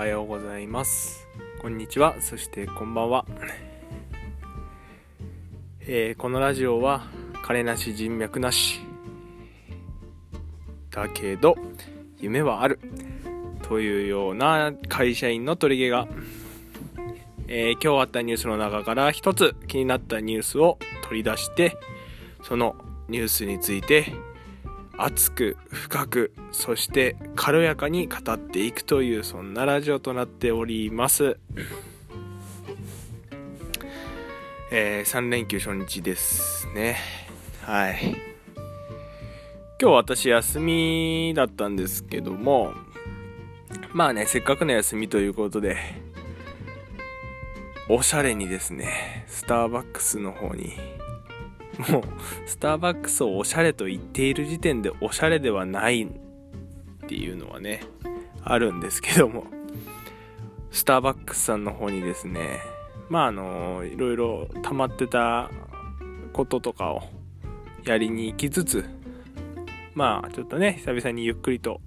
はようございます。こんにちは。そしてこんばんは、えー、このラジオは金なし人脈なし。だけど夢はある。というような会社員の取り毛が、えー、今日あったニュースの中から一つ気になったニュースを取り出してそのニュースについて熱く深くそして軽やかに語っていくというそんなラジオとなっております、えー、3連休初日ですね。はい。今日私休みだったんですけどもまあねせっかくの休みということでおしゃれにですねスターバックスの方にもうスターバックスをおしゃれと言っている時点でおしゃれではないっていうのはねあるんですけども。スターバックスさんの方にですねまああのいろいろ溜まってたこととかをやりに行きつつまあちょっとね久々にゆっくりと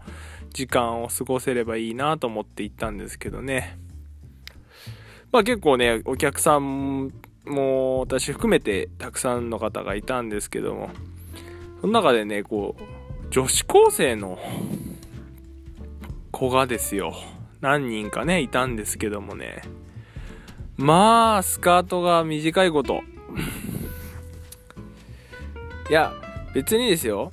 時間を過ごせればいいなと思って行ったんですけどね。まあ結構ねお客さんもう私含めてたくさんの方がいたんですけども、その中でね、こう、女子高生の子がですよ、何人かね、いたんですけどもね、まあ、スカートが短いこと。いや、別にですよ、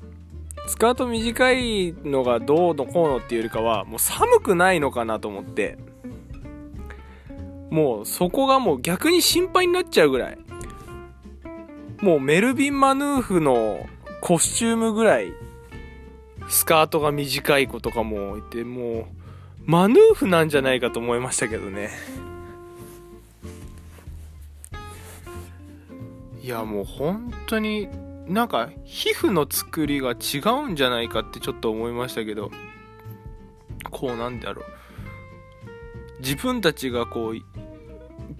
スカート短いのがどうのこうのっていうよりかは、もう寒くないのかなと思って、もうそこがもう逆に心配になっちゃうぐらい。もうメルビン・マヌーフのコスチュームぐらい、スカートが短い子とかもいて、もう、マヌーフなんじゃないかと思いましたけどね。いやもう本当になんか皮膚の作りが違うんじゃないかってちょっと思いましたけどこうなんだろう自分たちがこう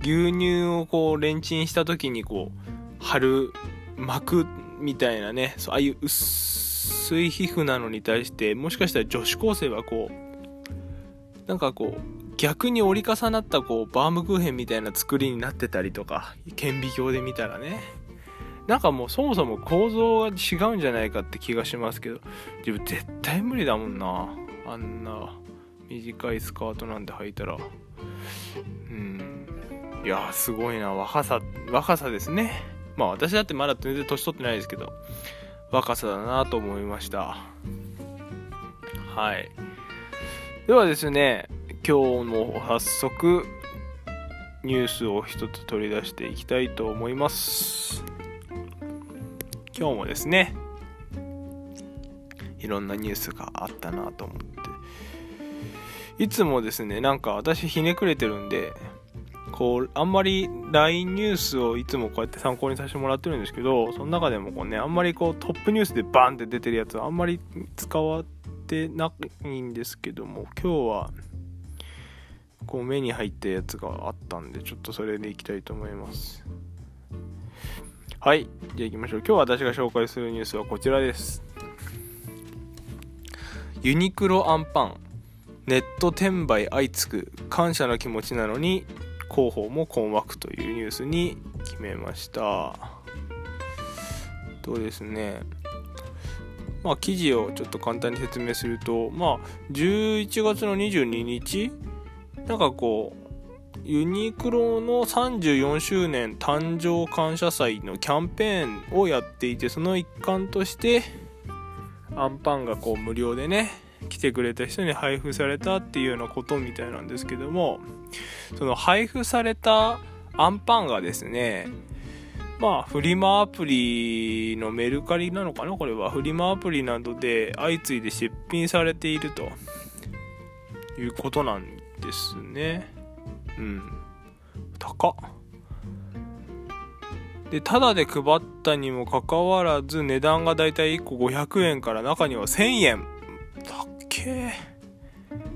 牛乳をこうレンチンした時にこう貼る巻くみたいなねああいう薄い皮膚なのに対してもしかしたら女子高生はこうなんかこう逆に折り重なったこうバームクーヘンみたいな作りになってたりとか顕微鏡で見たらね。なんかもうそもそも構造が違うんじゃないかって気がしますけど自分絶対無理だもんな。あんな。短いスカートなんて履いたら。うん。いやすごいな。若さ若さですね。まあ私だってまだ全然年取ってないですけど。若さだなと思いました。はい。ではですね今日も早速ニュースを一つ取り出していきたいと思います。今日もですねいろんなニュースがあったなと思って。いつもですねなんか私ひねくれてるんでこう、あんまり LINE ニュースをいつもこうやって参考にさせてもらってるんですけど、その中でもこうね、あんまりこうトップニュースでバンって出てるやつはあんまり使わってないんですけども、今日は、こう目に入ったやつがあったんで、ちょっとそれでいきたいと思います。はい。じゃあ行きましょう。今日私が紹介するニュースはこちらです。ユニクロアンパン。ネット転売相次ぐ感謝の気持ちなのに広報も困惑というニュースに決めました。とですね。まあ記事をちょっと簡単に説明するとまあ11月の22日なんかこうユニクロの34周年誕生感謝祭のキャンペーンをやっていてその一環としてアンパンがこう無料でね来てくれた人に配布されたっていうようなことみたいなんですけどもその配布されたアンパンがですねまあフリマアプリのメルカリなのかなこれは。フリマアプリなどで相次いで出品されていると。いうことなんですね。うん。高っ。で、ただで配ったにもかかわらず、値段がだいたい1個500円から中には1000円。け。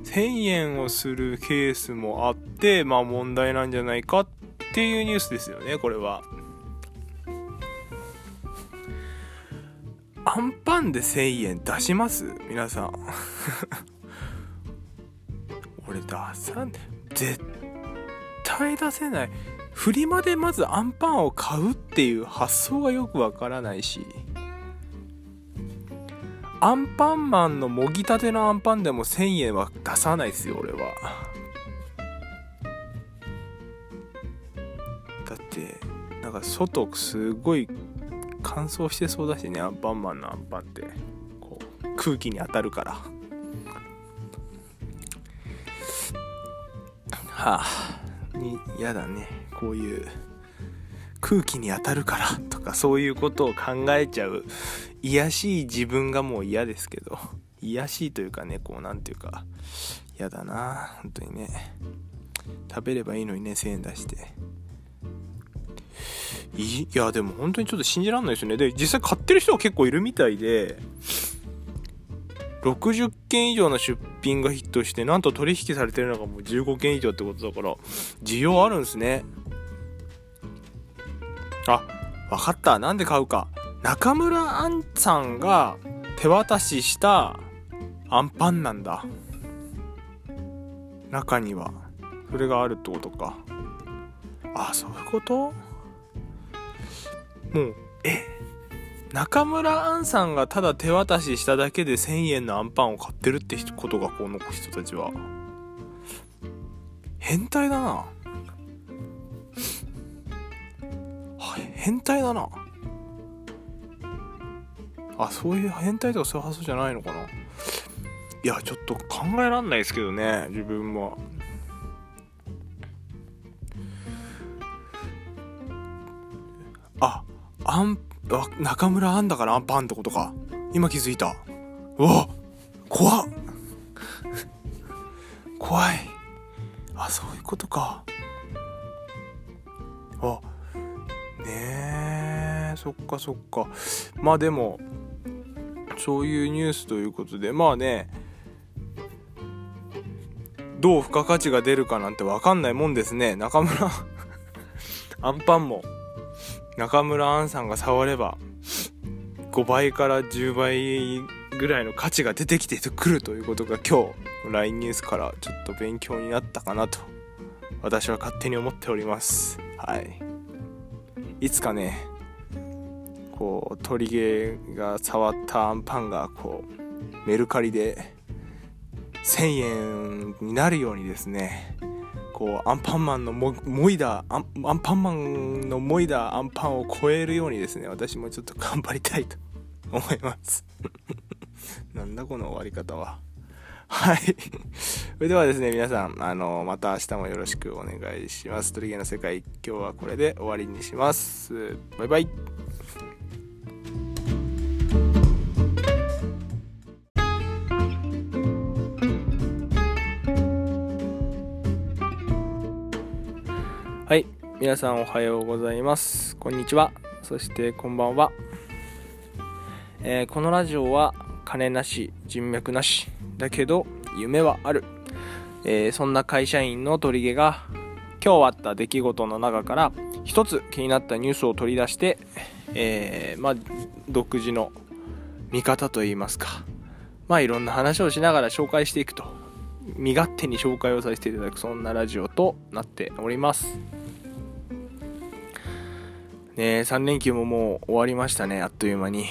1000円をするケースもあって、まあ問題なんじゃないかっていうニュースですよね、これは。アンパンで1000円出します？皆さん。れ出さん。絶対出せない。フリマでまずアンパンを買うっていう発想がよくわからないし。アンパンマンのもぎたてのアンパンでも1000円は出さないですよ俺は。だってなんか外すごい乾燥してそうだしねアンパンマンのアンパンって。こう空気に当たるから。はあに嫌だね。こういう空気に当たるからとかそういうことを考えちゃう癒しい自分がもう嫌ですけど癒しいというかねこう何ていうか嫌だな本当にね。食べればいいのにね1000円出して。いやでも本当にちょっと信じらんないですよね。で実際買ってる人は結構いるみたいで60件以上の出品がヒットしてなんと取引されてるのがもう15件以上ってことだから需要あるんですね。あ分かった。なんで買うか。中村アンさんが手渡ししたアンパンなんだ。中には。それがあるってことか。あそういうこと？もうえ？中村アンさんがただ手渡ししただけで1000円のアンパンを買ってるってことがこの人たちは。変態だな。変態だな。あそういう変態とかそういう発想じゃないのかな。いやちょっと考えらんないですけどね自分もああん中村あんだからアンパンってことか。今気づいた。うわ怖っ。かそっか。まあでもそういうニュースということでまあねどう付加価値が出るかなんて分かんないもんですね。中村アンパンも中村アンさんが触れば5倍から10倍ぐらいの価値が出てきてくるということが今日 LINE ニュースからちょっと勉強になったかなと私は勝手に思っております。はい。いつかねこう鳥毛が触ったアンパンがこうメルカリで1000円になるようにですねこうアンパンマンのももいだアンパンマンのもいだアンパンを超えるようにですね私もちょっと頑張りたいと 思います。なんだこの終わり方は。はい。それではですね皆さんあのまた明日もよろしくお願いします。鳥毛の世界今日はこれで終わりにします。バイバイ。皆さんおはようございます。こんにちは。そしてこんばんは、えー、このラジオは金なし人脈なしだけど夢はある、えー、そんな会社員の鳥毛が今日あった出来事の中から一つ気になったニュースを取り出して、えー、まあ、独自の見方といいますか。まあいろんな話をしながら紹介していくと。身勝手に紹介をさせていただくそんなラジオとなっております。ね3連休ももう終わりましたねあっという間に。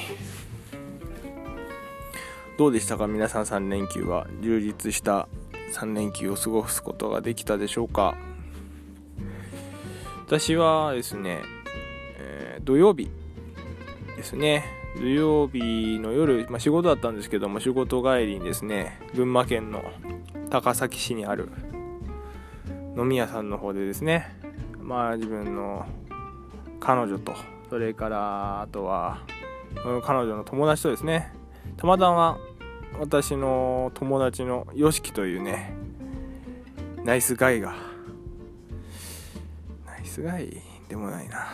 どうでしたか皆さん3連休は。充実した3連休を過ごすことができたでしょうか。私はですね、えー、土曜日ですね。土曜日の夜、まあ、仕事だったんですけども仕事帰りにですね群馬県の高崎市にある飲み屋さんの方でですねまあ自分の彼女と。それからあとは彼女の友達とですね。たまたま私の友達の YOSHIKI というねナイスガイがナイスガイでもないな。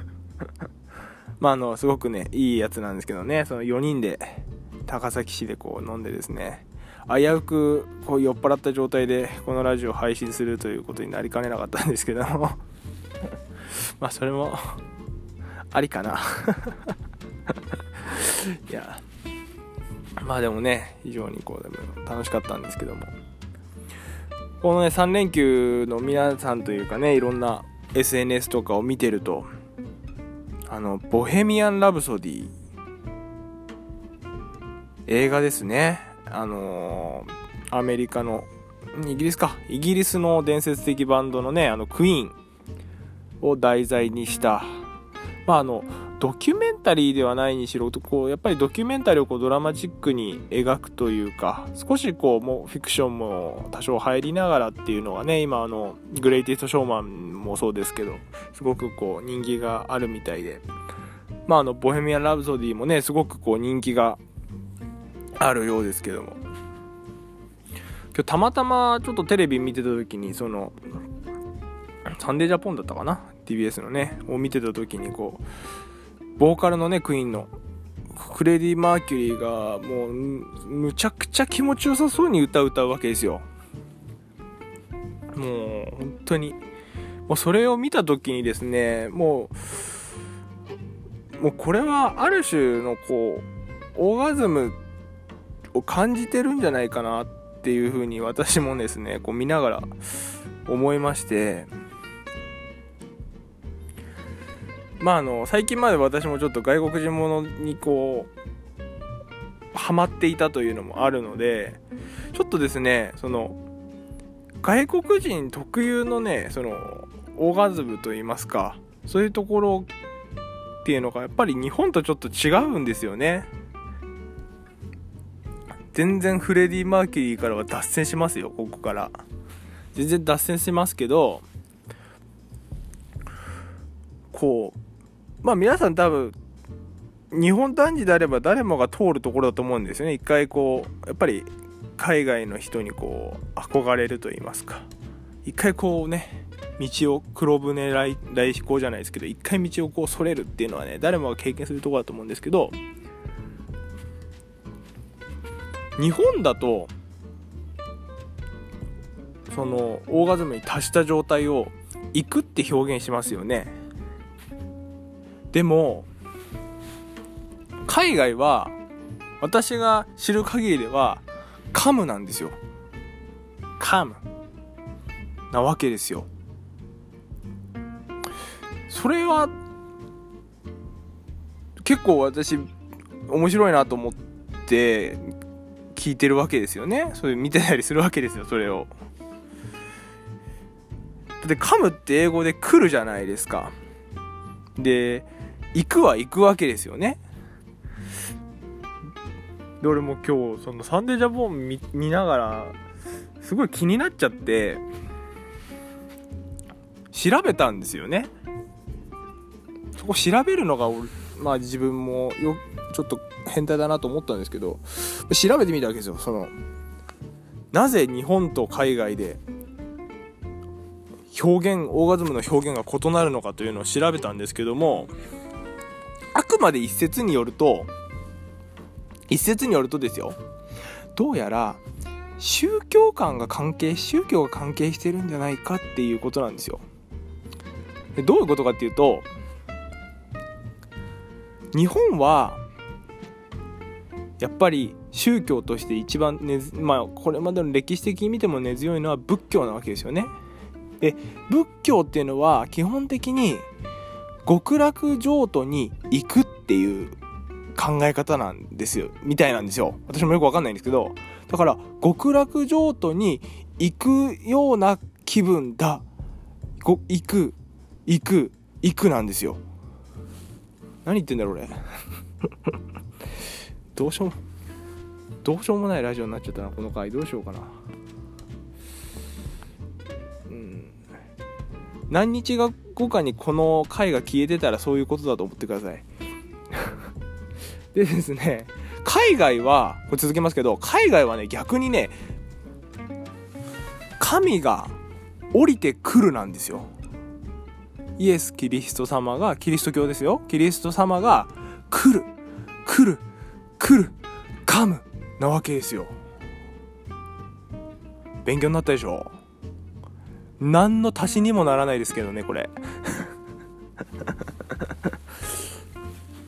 まああのすごくねいいやつなんですけどね。その4人で高崎市でこう飲んでですね危うくこう酔っ払った状態でこのラジオを配信するということになりかねなかったんですけども。まあそれもありかな。いや。まあでもね非常にこうでも楽しかったんですけども。このね3連休の皆さんというかねいろんな SNS とかを見てるとあの「ボヘミアン・ラブソディ」映画ですね。あのー、アメリカのイギリスか。イギリスの伝説的バンドのねあのクイーン。を題材にした。まああのドキュメンタリーではないにしろこうやっぱりドキュメンタリーをこうドラマチックに描くというか少しこうもうフィクションも多少入りながらっていうのがね今あのグレイティストショーマンもそうですけどすごくこう人気があるみたいで。まああのボヘミアン・ラブソディもねすごくこう人気があるようですけども。今日たまたまちょっとテレビ見てた時にそのサンデージャポンだったかな？TBS のねを見てた時にこうボーカルのねクイーンのフレディ・マーキュリーがもうむちゃくちゃ気持ちよさそうに歌う歌うわけですよ。もう本当に。もうそれを見た時にですねもうもうこれはある種のこうオーガズムを感じてるんじゃないかなっていうふうに私もですねこう見ながら思いまして。まああの最近まで私もちょっと外国人ものにこうハマっていたというのもあるのでちょっとですねその外国人特有のねそのオーガズムといいますかそういうところっていうのがやっぱり日本とちょっと違うんですよね。全然フレディ・マーキュリーからは脱線しますよここから。全然脱線しますけどこうまあ皆さん多分日本男児であれば誰もが通るところだと思うんですよね。一回こうやっぱり海外の人にこう憧れると言いますか。一回こうね道を黒船来来飛行じゃないですけど一回道をこうそれるっていうのはね誰もが経験するとこだと思うんですけど日本だとそのオーガズムに達した状態を行くって表現しますよね。でも海外は私が知る限りではカムなんですよ。カムなわけですよ。それは結構私面白いなと思って聞いてるわけですよね。それ見てたりするわけですよそれを。だって噛むって英語で来るじゃないですか。で行くは行くわけですよね。で俺も今日そのサンデージャポン見見ながらすごい気になっちゃって調べたんですよね。そこ調べるのがまあ自分もよちょっと変態だなと思ったんですけど調べてみたわけですよ。そのなぜ日本と海外で表現オーガズムの表現が異なるのかというのを調べたんですけどもあくまで一説によると一説によるとですよどうやら宗教観が関係宗教が関係してるんじゃないかっていうことなんですよでどういうことかっていうと日本はやっぱり宗教として一番根、まあ、これまでの歴史的に見ても根強いのは仏教なわけですよね。で仏教っていうのは基本的に極楽浄土に行くっていう考え方なんですよ。みたいなんですよ私もよくわかんないんですけど。だから極楽浄土に行くような気分だ。行く行く行くなんですよ。何言ってんだろう俺。どうしようもどうしようもないラジオになっちゃったなこの回。どうしようかな。うん。何日が後かにこの回が消えてたらそういうことだと思ってください。でですね海外はこれ続けますけど海外はね逆にね神が降りてくるなんですよ。イエス・キリスト様がキリスト教ですよ。キリスト様が来る来る来る噛むなわけですよ。勉強になったでしょ。何の足しにもならないですけどねこれ。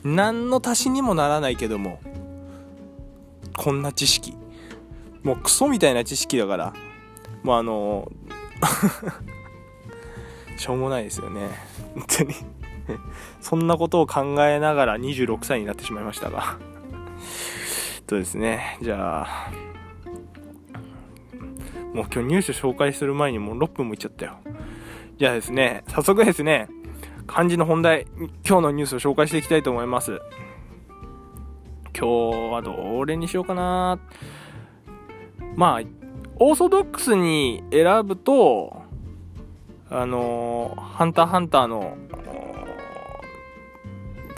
何の足しにもならないけどもこんな知識。もうクソみたいな知識だから。まああの しょうもないですよね。本当に。そんなことを考えながら26歳になってしまいましたが。とですね。じゃあもう今日ニュース紹介する前にもう6分もいっちゃったよ。じゃあですね早速ですね漢字の本題今日のニュースを紹介していきたいと思います。今日はどれにしようかな。まあオーソドックスに選ぶとあのー、ハンターハンターの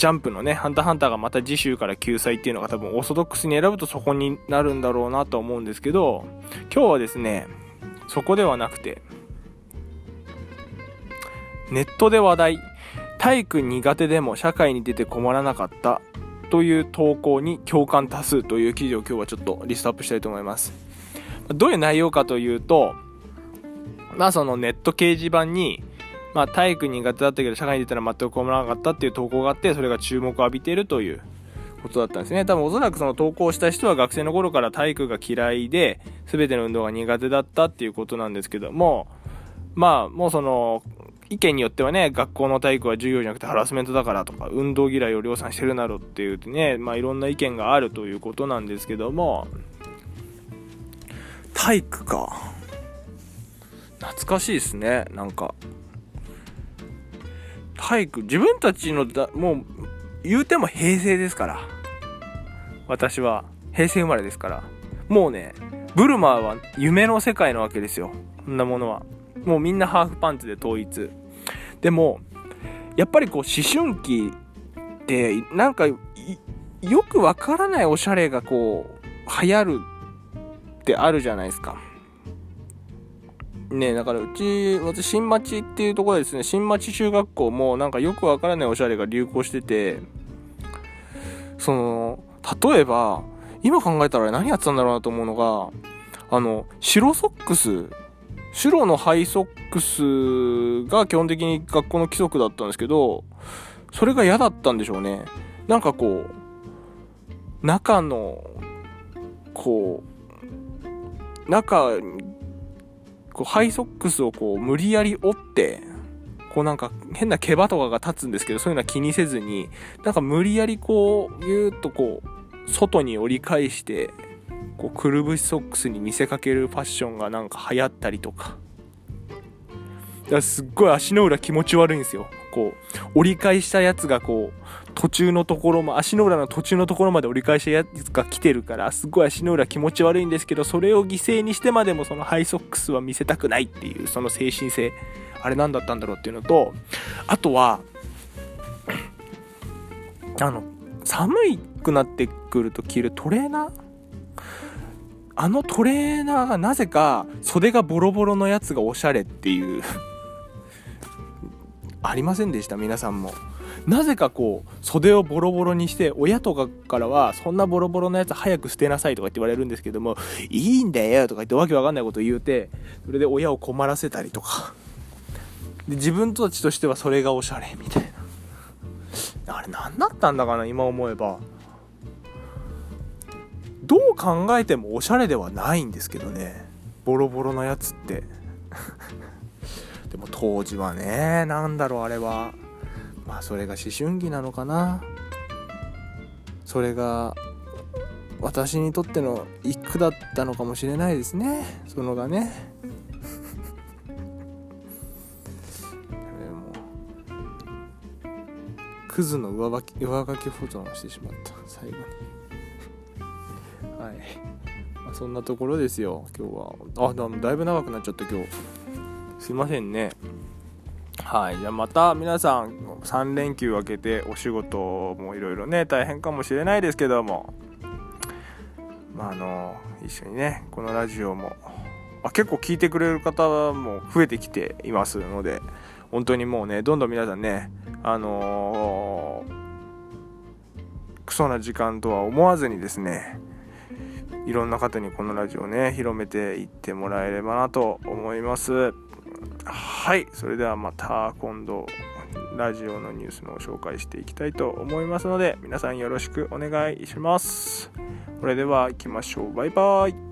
ジャンプのね、ハンターハンターがまた次週から救済っていうのが多分オーソドックスに選ぶとそこになるんだろうなと思うんですけど、今日はですね、そこではなくて、ネットで話題、体育苦手でも社会に出て困らなかったという投稿に共感多数という記事を今日はちょっとリストアップしたいと思います。どういう内容かというと、まあそのネット掲示板に、まあ、体育苦手だったけど社会に出たら全く困らなかったっていう投稿があってそれが注目を浴びているということだったんですね。多分おそらくその投稿した人は学生の頃から体育が嫌いで全ての運動が苦手だったっていうことなんですけどもまあもうその意見によってはね学校の体育は授業じゃなくてハラスメントだからとか運動嫌いを量産してるなろっていうねまあいろんな意見があるということなんですけども体育か。懐かしいですね。なんか体育自分たちのだもう言うても平成ですから。私は平成生まれですから。もうねブルマーは夢の世界なわけですよ。こんなものは。もうみんなハーフパンツで統一。でもやっぱりこう思春期ってなんかよくわからないおしゃれがこう流行るってあるじゃないですか。ねだからうち、私、新町っていうところですね、新町中学校もなんかよくわからないおしゃれが流行してて、その、例えば、今考えたら何やってたんだろうなと思うのが、あの、白ソックス、白のハイソックスが基本的に学校の規則だったんですけど、それが嫌だったんでしょうね。なんかこう、中の、こう、中こうハイソックスをこう無理やり折って、こうなんか変な毛羽とかが立つんですけど、そういうのは気にせずに、なんか無理やりこう、ぎゅーっとこう、外に折り返して、こうくるぶしソックスに見せかけるファッションがなんか流行ったりとか。だからすっごい足の裏気持ち悪いんですよ。こう、折り返したやつがこう、途中のところも、足の裏の途中のところまで折り返したやつが来てるから、すごい足の裏気持ち悪いんですけど、それを犠牲にしてまでもそのハイソックスは見せたくないっていう、その精神性、あれ何だったんだろうっていうのと、あとは、あの、寒くなってくると着るトレーナー？あのトレーナーがなぜか袖がボロボロのやつがおしゃれっていうありませんでした皆さんも。なぜかこう袖をボロボロにして親とかからはそんなボロボロのやつ早く捨てなさいとかって言われるんですけどもいいんだよとか言ってわけわかんないこと言うてそれで親を困らせたりとか。で自分たちとしてはそれがおしゃれみたいな。あれ何だったんだかな今思えば。どう考えてもおしゃれではないんですけどね。ボロボロのやつって。でも当時はね何だろうあれは。まあそれが思春期なのかな。それが私にとっての一句だったのかもしれないですね。そのがね。クズの上書き上書き保存をしてしまった。最後に。はい、まあ、そんなところですよ今日は。あだいぶ長くなっちゃった今日。すいませんねはい。じゃあまた皆さん3連休明けてお仕事もいろいろね、大変かもしれないですけども、まああの、一緒にね、このラジオも、あ結構聞いてくれる方も増えてきていますので、本当にもうね、どんどん皆さんね、あのー、クソな時間とは思わずにですね、いろんな方にこのラジオね、広めていってもらえればなと思います。はいそれではまた今度ラジオのニュースも紹介していきたいと思いますので皆さんよろしくお願いします。それでは行きましょう。バイバイ。